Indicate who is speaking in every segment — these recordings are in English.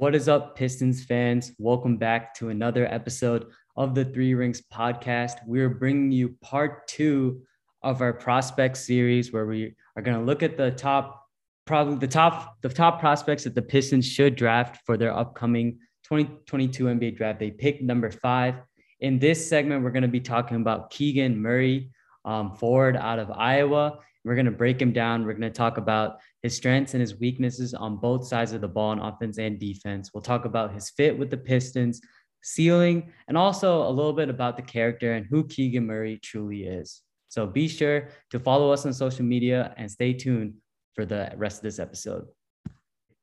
Speaker 1: What is up, Pistons fans? Welcome back to another episode of the Three Rings podcast. We're bringing you part two of our prospect series where we are going to look at the top, probably the top, the top prospects that the Pistons should draft for their upcoming 2022 NBA draft. They picked number five. In this segment, we're going to be talking about Keegan Murray, um, forward out of Iowa. We're going to break him down. We're going to talk about his strengths and his weaknesses on both sides of the ball on offense and defense. We'll talk about his fit with the Pistons, ceiling, and also a little bit about the character and who Keegan Murray truly is. So be sure to follow us on social media and stay tuned for the rest of this episode.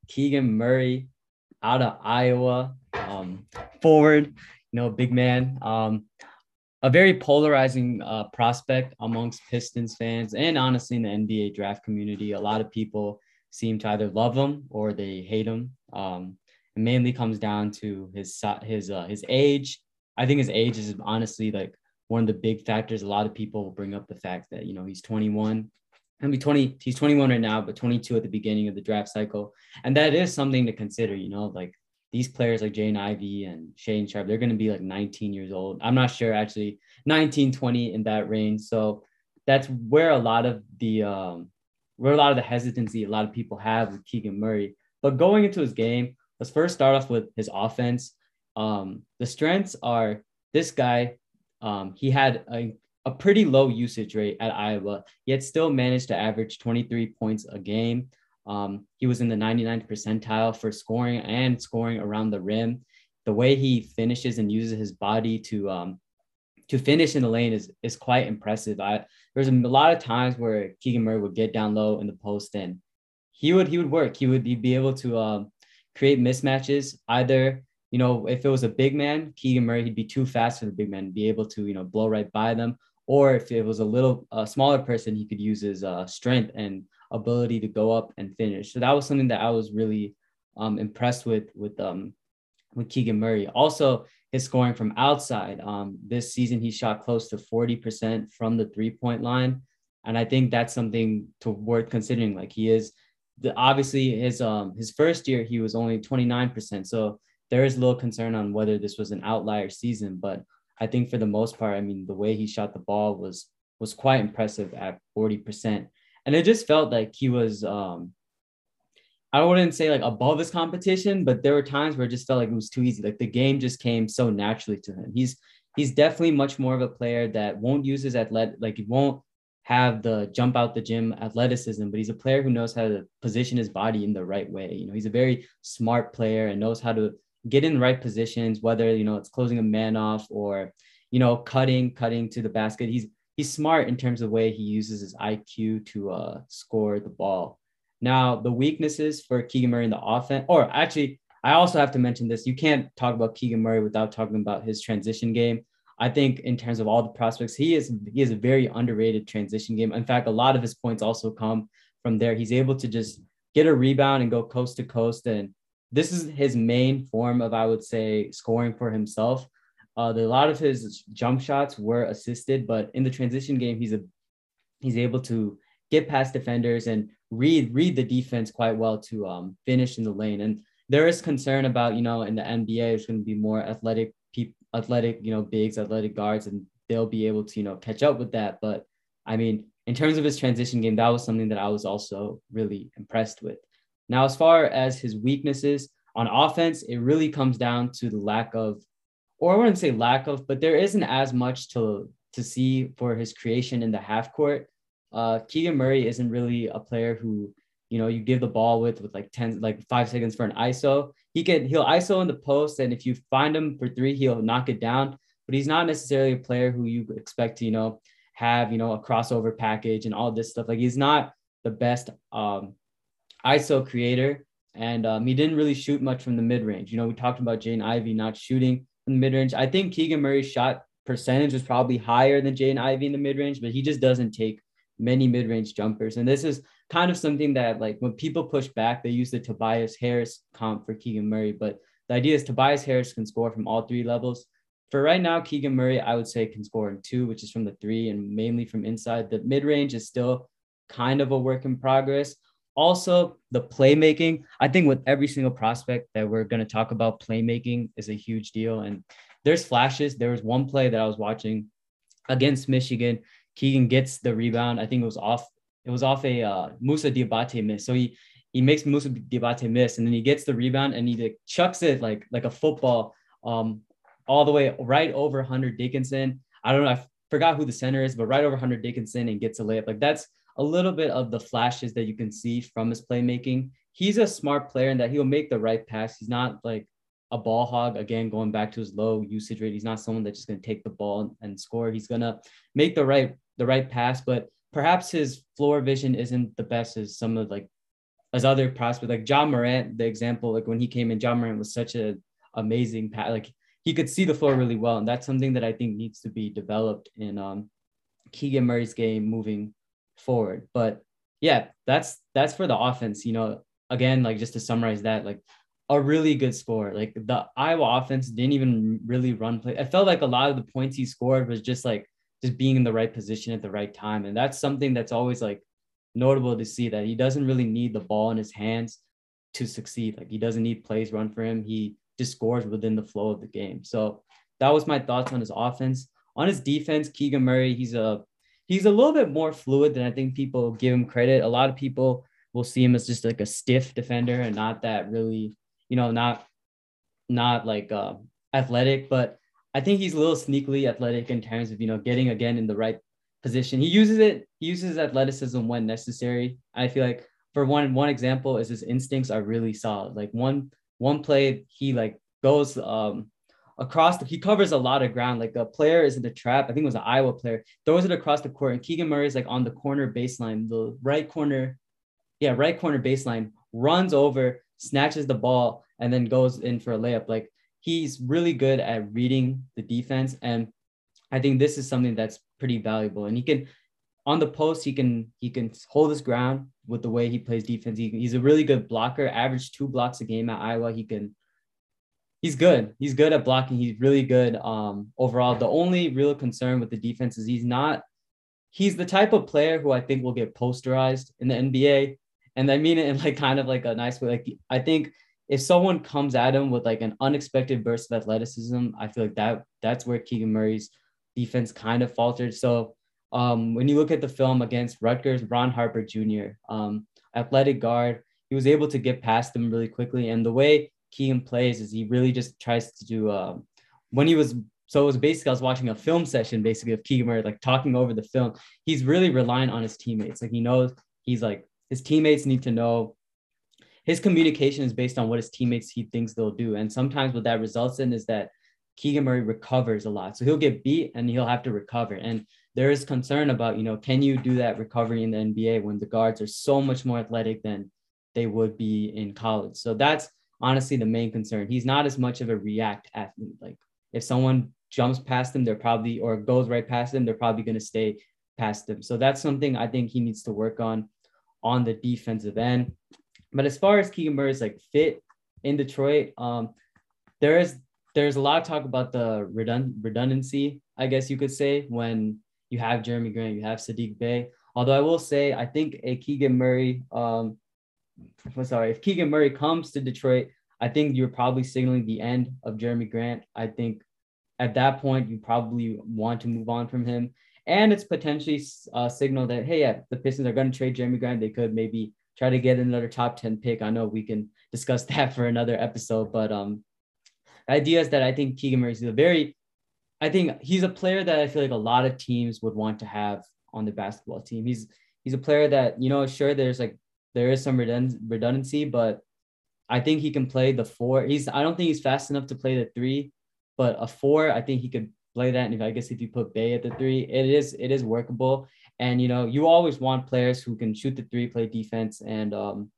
Speaker 1: Keegan Murray out of Iowa, um, forward, you know, big man. Um, a very polarizing uh, prospect amongst Pistons fans and honestly in the NBA draft community. A lot of people seem to either love him or they hate him. Um, it mainly comes down to his his uh, his age. I think his age is honestly like one of the big factors. A lot of people will bring up the fact that you know he's 21. I mean, 20. He's 21 right now, but 22 at the beginning of the draft cycle, and that is something to consider. You know, like these players like Jaden Ivey and Shaedon Sharpe, they're going to be like 19 years old. I'm not sure actually 19, 20 in that range. So that's where a lot of the um, where a lot of the hesitancy a lot of people have with Keegan Murray. But going into his game, let's first start off with his offense. Um, the strengths are this guy. Um, he had a, a pretty low usage rate at Iowa, yet still managed to average 23 points a game. Um, he was in the 99th percentile for scoring and scoring around the rim. The way he finishes and uses his body to um, to finish in the lane is is quite impressive. I there's a lot of times where Keegan Murray would get down low in the post and he would he would work. He would be able to um, create mismatches. Either you know if it was a big man, Keegan Murray he'd be too fast for the big man, be able to you know blow right by them. Or if it was a little uh, smaller person, he could use his uh, strength and ability to go up and finish. So that was something that I was really um, impressed with with um, with Keegan Murray. Also, his scoring from outside. Um, this season, he shot close to 40% from the three point line. And I think that's something to worth considering. Like he is the, obviously his um his first year he was only 29%. So there is a little concern on whether this was an outlier season, but I think for the most part, I mean the way he shot the ball was was quite impressive at 40% and it just felt like he was um I wouldn't say like above his competition, but there were times where it just felt like it was too easy. Like the game just came so naturally to him. He's he's definitely much more of a player that won't use his athletic like he won't have the jump out the gym athleticism, but he's a player who knows how to position his body in the right way. You know, he's a very smart player and knows how to get in the right positions, whether you know it's closing a man off or you know cutting, cutting to the basket. He's he's smart in terms of the way he uses his IQ to uh, score the ball. Now, the weaknesses for Keegan Murray in the offense, or actually, I also have to mention this. You can't talk about Keegan Murray without talking about his transition game. I think in terms of all the prospects, he is he is a very underrated transition game. In fact, a lot of his points also come from there. He's able to just get a rebound and go coast to coast, and this is his main form of, I would say, scoring for himself. Uh, the, a lot of his jump shots were assisted, but in the transition game, he's a he's able to get past defenders and read read the defense quite well to um, finish in the lane. And there is concern about you know in the NBA, it's going to be more athletic people, athletic you know bigs, athletic guards, and they'll be able to you know catch up with that. But I mean, in terms of his transition game, that was something that I was also really impressed with. Now, as far as his weaknesses on offense, it really comes down to the lack of or I wouldn't say lack of, but there isn't as much to to see for his creation in the half court. Uh, Keegan Murray isn't really a player who you know you give the ball with with like 10 like five seconds for an iso he can he'll iso in the post and if you find him for three he'll knock it down but he's not necessarily a player who you expect to you know have you know a crossover package and all this stuff. Like he's not the best um iso creator and um, he didn't really shoot much from the mid range. You know we talked about Jaden Ivey not shooting in the mid range. I think Keegan Murray's shot percentage was probably higher than Jaden Ivey in the mid range, but he just doesn't take many mid range jumpers. And this is kind of something that, like, when people push back, they use the Tobias Harris comp for Keegan Murray. But the idea is Tobias Harris can score from all three levels. For right now, Keegan Murray, I would say, can score in two, which is from the three and mainly from inside. The mid range is still kind of a work in progress. Also the playmaking. I think with every single prospect that we're going to talk about, playmaking is a huge deal. And there's flashes. There was one play that I was watching against Michigan. Keegan gets the rebound. I think it was off. It was off a uh, Moussa Diabate miss. So he he makes Moussa Diabate miss, and then he gets the rebound and he like, chucks it like like a football, um, all the way right over Hunter Dickinson. I don't know. I forgot who the center is, but right over Hunter Dickinson and gets a layup. Like that's a little bit of the flashes that you can see from his playmaking. He's a smart player in that he'll make the right pass. He's not like a ball hog. Again, going back to his low usage rate, he's not someone that's just going to take the ball and score. He's going to make the right the right pass, but perhaps his floor vision isn't the best as some of like as other prospects like Ja Morant. The example, like when he came in, Ja Morant was such a amazing pass. Like he could see the floor really well, and that's something that I think needs to be developed in um, Keegan Murray's game moving forward. But yeah, that's that's for the offense. You know, again, like just to summarize that, like a really good score. Like the Iowa offense didn't even really run play. I felt like a lot of the points he scored was just like just being in the right position at the right time. And that's something that's always like notable to see that he doesn't really need the ball in his hands to succeed. Like he doesn't need plays run for him. He just scores within the flow of the game. So that was my thoughts on his offense. On his defense, Keegan Murray, he's a he's a little bit more fluid than I think people give him credit. A lot of people will see him as just like a stiff defender and not that really, you know, not not like uh, athletic, but I think he's a little sneakily athletic in terms of you know getting again in the right position. He uses it. He uses athleticism when necessary. I feel like for one one example is his instincts are really solid. Like one one play he like goes um across the, he covers a lot of ground. Like a player is in the trap. I think it was an Iowa player, throws it across the court, and Keegan Murray is like on the corner baseline, the right corner, yeah, right corner baseline, runs over, snatches the ball, and then goes in for a layup. Like he's really good at reading the defense. And I think this is something that's pretty valuable. And he can on the post, he can he can hold his ground with the way he plays defense. He, he's a really good blocker, average two blocks a game at Iowa. He can he's good. He's good at blocking. He's really good um, overall. The only real concern with the defense is he's not. He's the type of player who I think will get posterized in the NBA, and I mean it in like kind of like a nice way. Like I think if someone comes at him with like an unexpected burst of athleticism, I feel like that that's where Keegan Murray's defense kind of faltered. So um, when you look at the film against Rutgers, Ron Harper Jr., um, athletic guard, he was able to get past them really quickly. And the way Keegan plays is he really just tries to do um, when he was so it was basically I was watching a film session basically of Keegan Murray like talking over the film. He's really relying on his teammates. Like he knows he's like his teammates need to know his communication is based on what his teammates he thinks they'll do. And sometimes what that results in is that Keegan Murray recovers a lot. So he'll get beat and he'll have to recover. And there is concern about, you know, can you do that recovery in the NBA when the guards are so much more athletic than they would be in college? So that's honestly the main concern. He's not as much of a react athlete. Like if someone jumps past him, they're probably or goes right past them, they're probably going to stay past them. So that's something I think he needs to work on on the defensive end. But as far as Keegan Murray's like fit in Detroit, um, there is there's a lot of talk about the redund- redundancy, I guess you could say, when you have Jerami Grant, you have Saddiq Bey. Although I will say, I think a Keegan Murray um, sorry, if Keegan Murray comes to Detroit, I think you're probably signaling the end of Jerami Grant. I think at that point you probably want to move on from him, and it's potentially a signal that hey, yeah, the Pistons are going to trade Jerami Grant. They could maybe try to get another top ten pick. I know we can discuss that for another episode, but um, the idea is that I think Keegan Murray is a very, I think he's a player that I feel like a lot of teams would want to have on the basketball team. He's he's a player that you know, sure, there's like there is some redundancy, but I think he can play the four. He's I don't think he's fast enough to play the three, but a four, I think he could play that. And if I guess if you put Bey at the three, it is it is workable. And you know, you always want players who can shoot the three, play defense, and um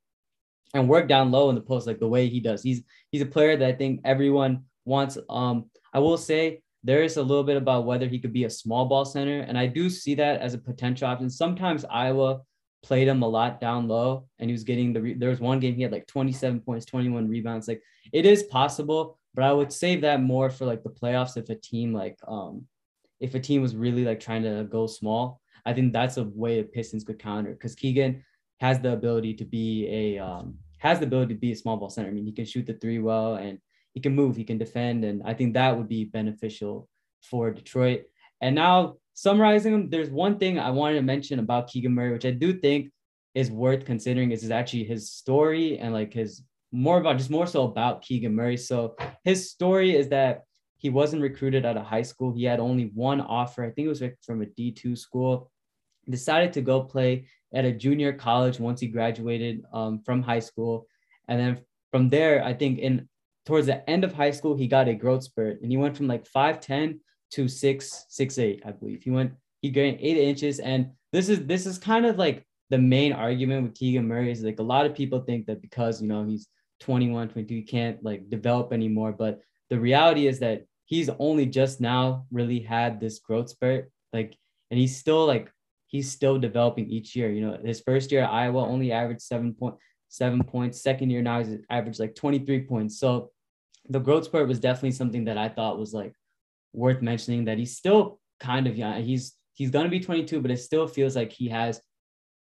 Speaker 1: and work down low in the post like the way he does. He's he's a player that I think everyone wants. Um, I will say there is a little bit about whether he could be a small ball center, and I do see that as a potential option. Sometimes Iowa played him a lot down low and he was getting the re- there was one game he had like 27 points 21 rebounds like it is possible but i would save that more for like the playoffs if a team like um if a team was really like trying to go small i think that's a way the pistons could counter because keegan has the ability to be a um, has the ability to be a small ball center. I mean, he can shoot the three well and he can move, he can defend, and I think that would be beneficial for Detroit. And now summarizing them, there's one thing I wanted to mention about Keegan Murray, which I do think is worth considering is, is actually his story and like his more about just more so about Keegan Murray. So his story is that he wasn't recruited out of high school. He had only one offer. I think it was from a D2 school. Decided to go play at a junior college once he graduated um, from high school. And then from there, I think in towards the end of high school, he got a growth spurt and he went from like 5'10 to six, six, eight, I believe. He went, he gained eight inches. And this is this is kind of like the main argument with Keegan Murray is like a lot of people think that because you know he's 21, 22, he can't like develop anymore. But the reality is that he's only just now really had this growth spurt. Like, and he's still like he's still developing each year. You know, his first year at Iowa only averaged seven point seven points. Second year now he's averaged like 23 points. So the growth spurt was definitely something that I thought was like worth mentioning that he's still kind of young. He's he's gonna be 22, but it still feels like he has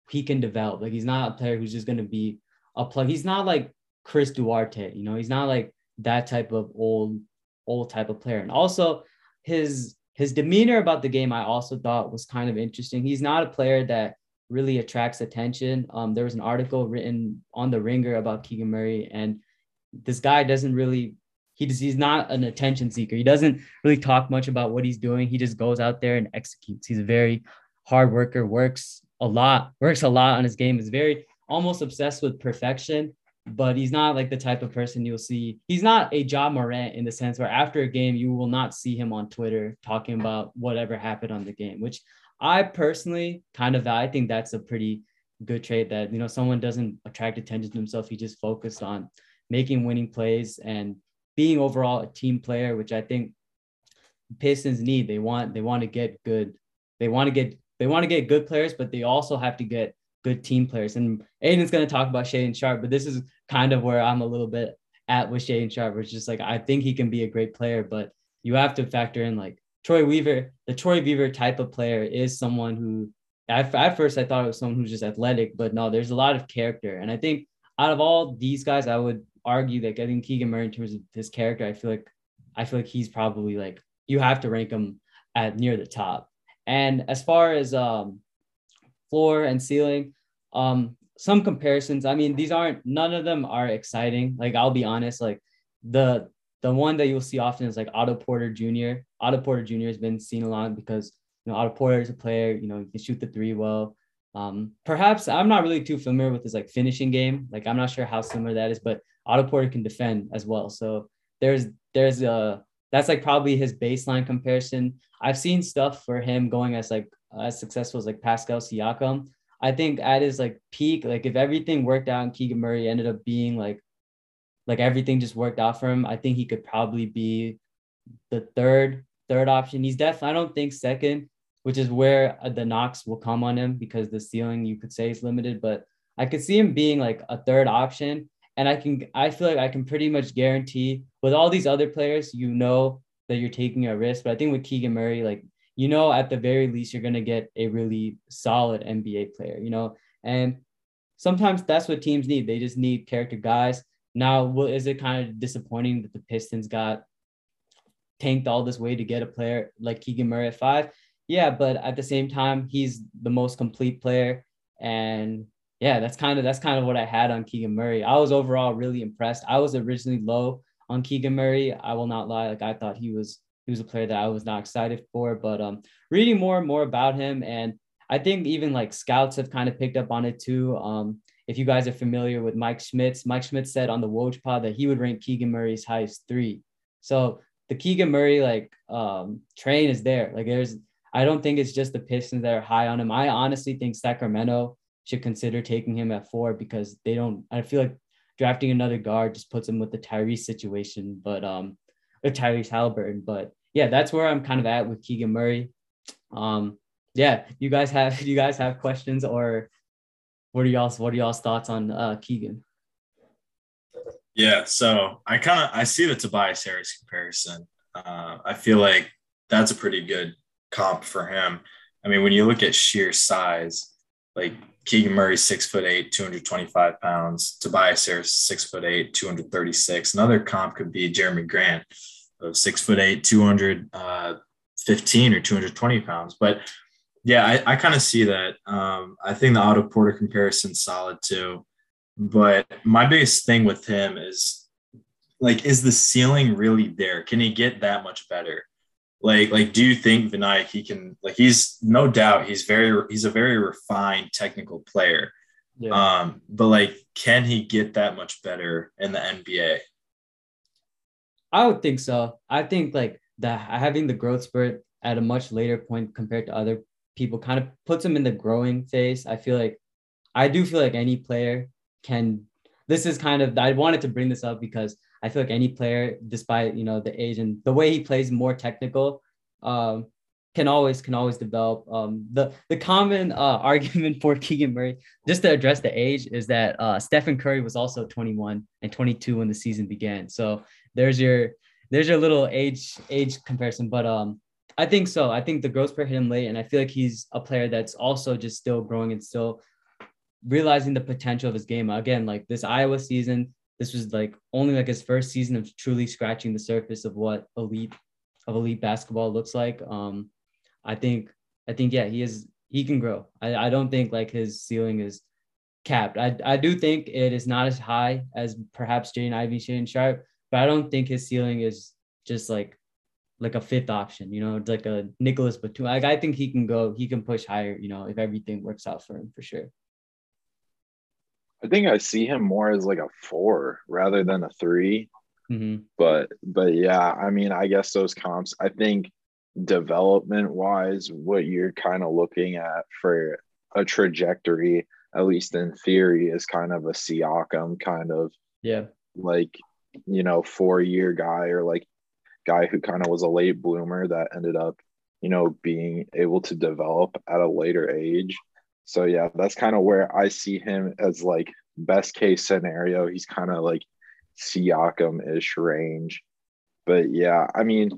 Speaker 1: he can develop. Like he's not a player who's just gonna be a plug. He's not like Chris Duarte, you know, he's not like that type of old old type of player. And also his his demeanor about the game I also thought was kind of interesting. He's not a player that really attracts attention. Um, there was an article written on the Ringer about Keegan Murray, and this guy doesn't really he just, he's not an attention seeker. He doesn't really talk much about what he's doing. He just goes out there and executes. He's a very hard worker, works a lot, works a lot on his game, is very almost obsessed with perfection, but he's not like the type of person you'll see. He's not a Ja Morant in the sense where after a game, you will not see him on Twitter talking about whatever happened on the game, which I personally kind of I think that's a pretty good trait that you know someone doesn't attract attention to himself. He just focused on making winning plays and being overall a team player, which I think Pistons need. They want they want to get good. They want to get they want to get good players, but they also have to get good team players. And Aiden's going to talk about Shaedon Sharpe, but this is kind of where I'm a little bit at with Shaedon Sharpe, which is just like I think he can be a great player, but you have to factor in like Troy Weaver. The Troy Weaver type of player is someone who at, at first I thought it was someone who's just athletic, but no, there's a lot of character. And I think out of all these guys, I would argue that getting Keegan Murray in terms of his character, I feel like I feel like he's probably like you have to rank him at near the top. And as far as um, floor and ceiling, um, some comparisons. I mean, these aren't none of them are exciting. Like I'll be honest, like the the one that you'll see often is like Otto Porter Jr. Otto Porter Jr. has been seen a lot because you know Otto Porter is a player. You know, he can shoot the three well. Um, perhaps I'm not really too familiar with his like finishing game. Like I'm not sure how similar that is, but Otto Porter can defend as well. So there's there's a that's like probably his baseline comparison. I've seen stuff for him going as like as successful as like Pascal Siakam. I think at his like peak, like if everything worked out and Keegan Murray ended up being like like everything just worked out for him, I think he could probably be the third third option. He's definitely I don't think second, which is where the knocks will come on him because the ceiling you could say is limited, but I could see him being like a third option and I can I feel like I can pretty much guarantee with all these other players, you know that you're taking a risk. But I think with Keegan Murray, like you know, at the very least, you're gonna get a really solid NBA player, you know, and sometimes that's what teams need. They just need character guys. Now, what is it kind of disappointing that the Pistons got tanked all this way to get a player like Keegan Murray at five? Yeah, but at the same time, he's the most complete player and yeah, that's kind of that's kind of what I had on Keegan Murray. I was overall really impressed. I was originally low on Keegan Murray. I will not lie, like I thought he was he was a player that I was not excited for. But um, reading more and more about him, and I think even like scouts have kind of picked up on it too. Um, if you guys are familiar with Mike Schmitz, Mike Schmitz said on the Woj pod that he would rank Keegan Murray's highest three. So the Keegan Murray like um, train is there. Like there's, I don't think it's just the Pistons that are high on him. I honestly think Sacramento should consider taking him at four because they don't. I feel like drafting another guard just puts him with the Tyrese situation, but um, with Tyrese Halliburton. But yeah, that's where I'm kind of at with Keegan Murray. Um, yeah, you guys have you guys have questions or what are y'all's what are y'all's thoughts on uh, Keegan?
Speaker 2: Yeah, so I kind of I see the Tobias Harris comparison. Uh, I feel like that's a pretty good comp for him. I mean, when you look at sheer size, like Keegan Murray, six foot eight, 225 pounds. Tobias Harris, six foot eight, 236. Another comp could be Jerami Grant of six foot eight, 215 or 220 pounds. But yeah, I, I kind of see that. Um, I think the Otto Porter comparison solid too. But my biggest thing with him is like, is the ceiling really there? Can he get that much better? Like, like, do you think Vinayak he can like he's no doubt he's very he's a very refined technical player. Yeah. Um, but like, can he get that much better in the NBA?
Speaker 1: I would think so. I think like that having the growth spurt at a much later point compared to other people kind of puts him in the growing phase. I feel like I do feel like any player can this is kind of I wanted to bring this up because I feel like any player, despite you know the age and the way he plays, more technical, um, can always can always develop. Um, the the common uh, argument for Keegan Murray, just to address the age, is that uh, Stephen Curry was also 21 and 22 when the season began. So there's your there's your little age age comparison. But um, I think so. I think the growth spurt hit him late, and I feel like he's a player that's also just still growing and still realizing the potential of his game. Again, like this Iowa season, this was like only like his first season of truly scratching the surface of what elite of elite basketball looks like. Um, I think I think yeah, he is he can grow. I, I don't think like his ceiling is capped. I, I do think it is not as high as perhaps Jaden Ivey, Shaedon Sharpe, but I don't think his ceiling is just like like a fifth option, you know, it's like a Nicholas Batum. Like I think he can go, he can push higher, you know, if everything works out for him for sure.
Speaker 3: I think I see him more as like a four rather than a 3 mm-hmm. But but yeah, I mean, I guess those comps. I think development wise, what you're kind of looking at for a trajectory, at least in theory, is kind of a Siakam kind of
Speaker 1: yeah,
Speaker 3: like you know, four year guy or like guy who kind of was a late bloomer that ended up, you know, being able to develop at a later age. So yeah, that's kind of where I see him as like best case scenario. He's kind of like Siakam ish range. But yeah, I mean,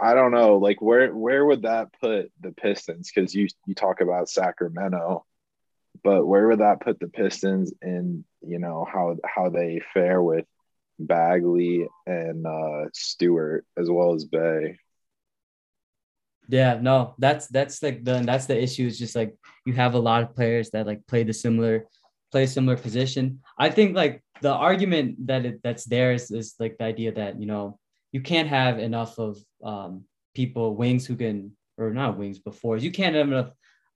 Speaker 3: I don't know, like where where would that put the Pistons? Because you you talk about Sacramento, but where would that put the Pistons in? You know how how they fare with Bagley and uh, Stewart as well as Bey.
Speaker 1: Yeah, no, that's that's like the that's the issue. Is just like you have a lot of players that like play the similar play a similar position. I think like the argument that it, that's there is, is like the idea that you know you can't have enough of um, people wings who can or not wings before you can't have enough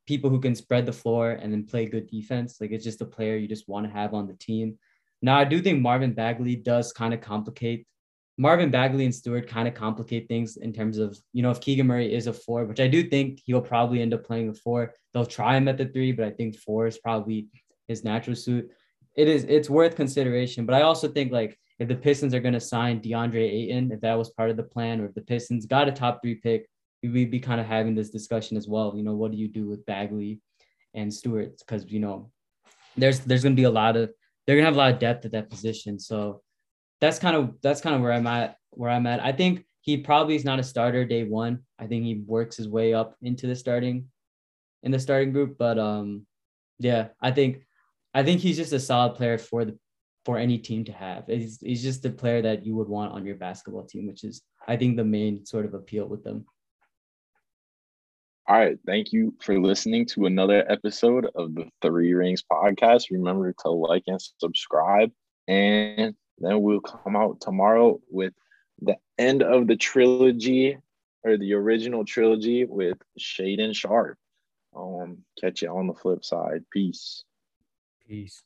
Speaker 1: people who can spread the floor and then play good defense. Like it's just a player you just want to have on the team. Now I do think Marvin Bagley does kind of complicate Marvin Bagley and Stewart kind of complicate things in terms of, you know, if Keegan Murray is a four, which I do think he'll probably end up playing the four. They'll try him at the three, but I think four is probably his natural suit. It is, it's worth consideration. But I also think like if the Pistons are going to sign DeAndre Ayton, if that was part of the plan, or if the Pistons got a top three pick, we'd be kind of having this discussion as well. You know, what do you do with Bagley and Stewart? Because, you know, there's, there's going to be a lot of, they're going to have a lot of depth at that position. So, that's kind of that's kind of where I'm at. Where I'm at. I think he probably is not a starter day one. I think he works his way up into the starting in the starting group. But um, yeah, I think I think he's just a solid player for the for any team to have. He's, he's just the player that you would want on your basketball team, which is I think the main sort of appeal with them.
Speaker 3: All right. Thank you for listening to another episode of the Three Rings podcast. Remember to like and subscribe. And then we'll come out tomorrow with the end of the trilogy or the original trilogy with Shaedon Sharpe. Um, catch you on the flip side. Peace.
Speaker 1: Peace.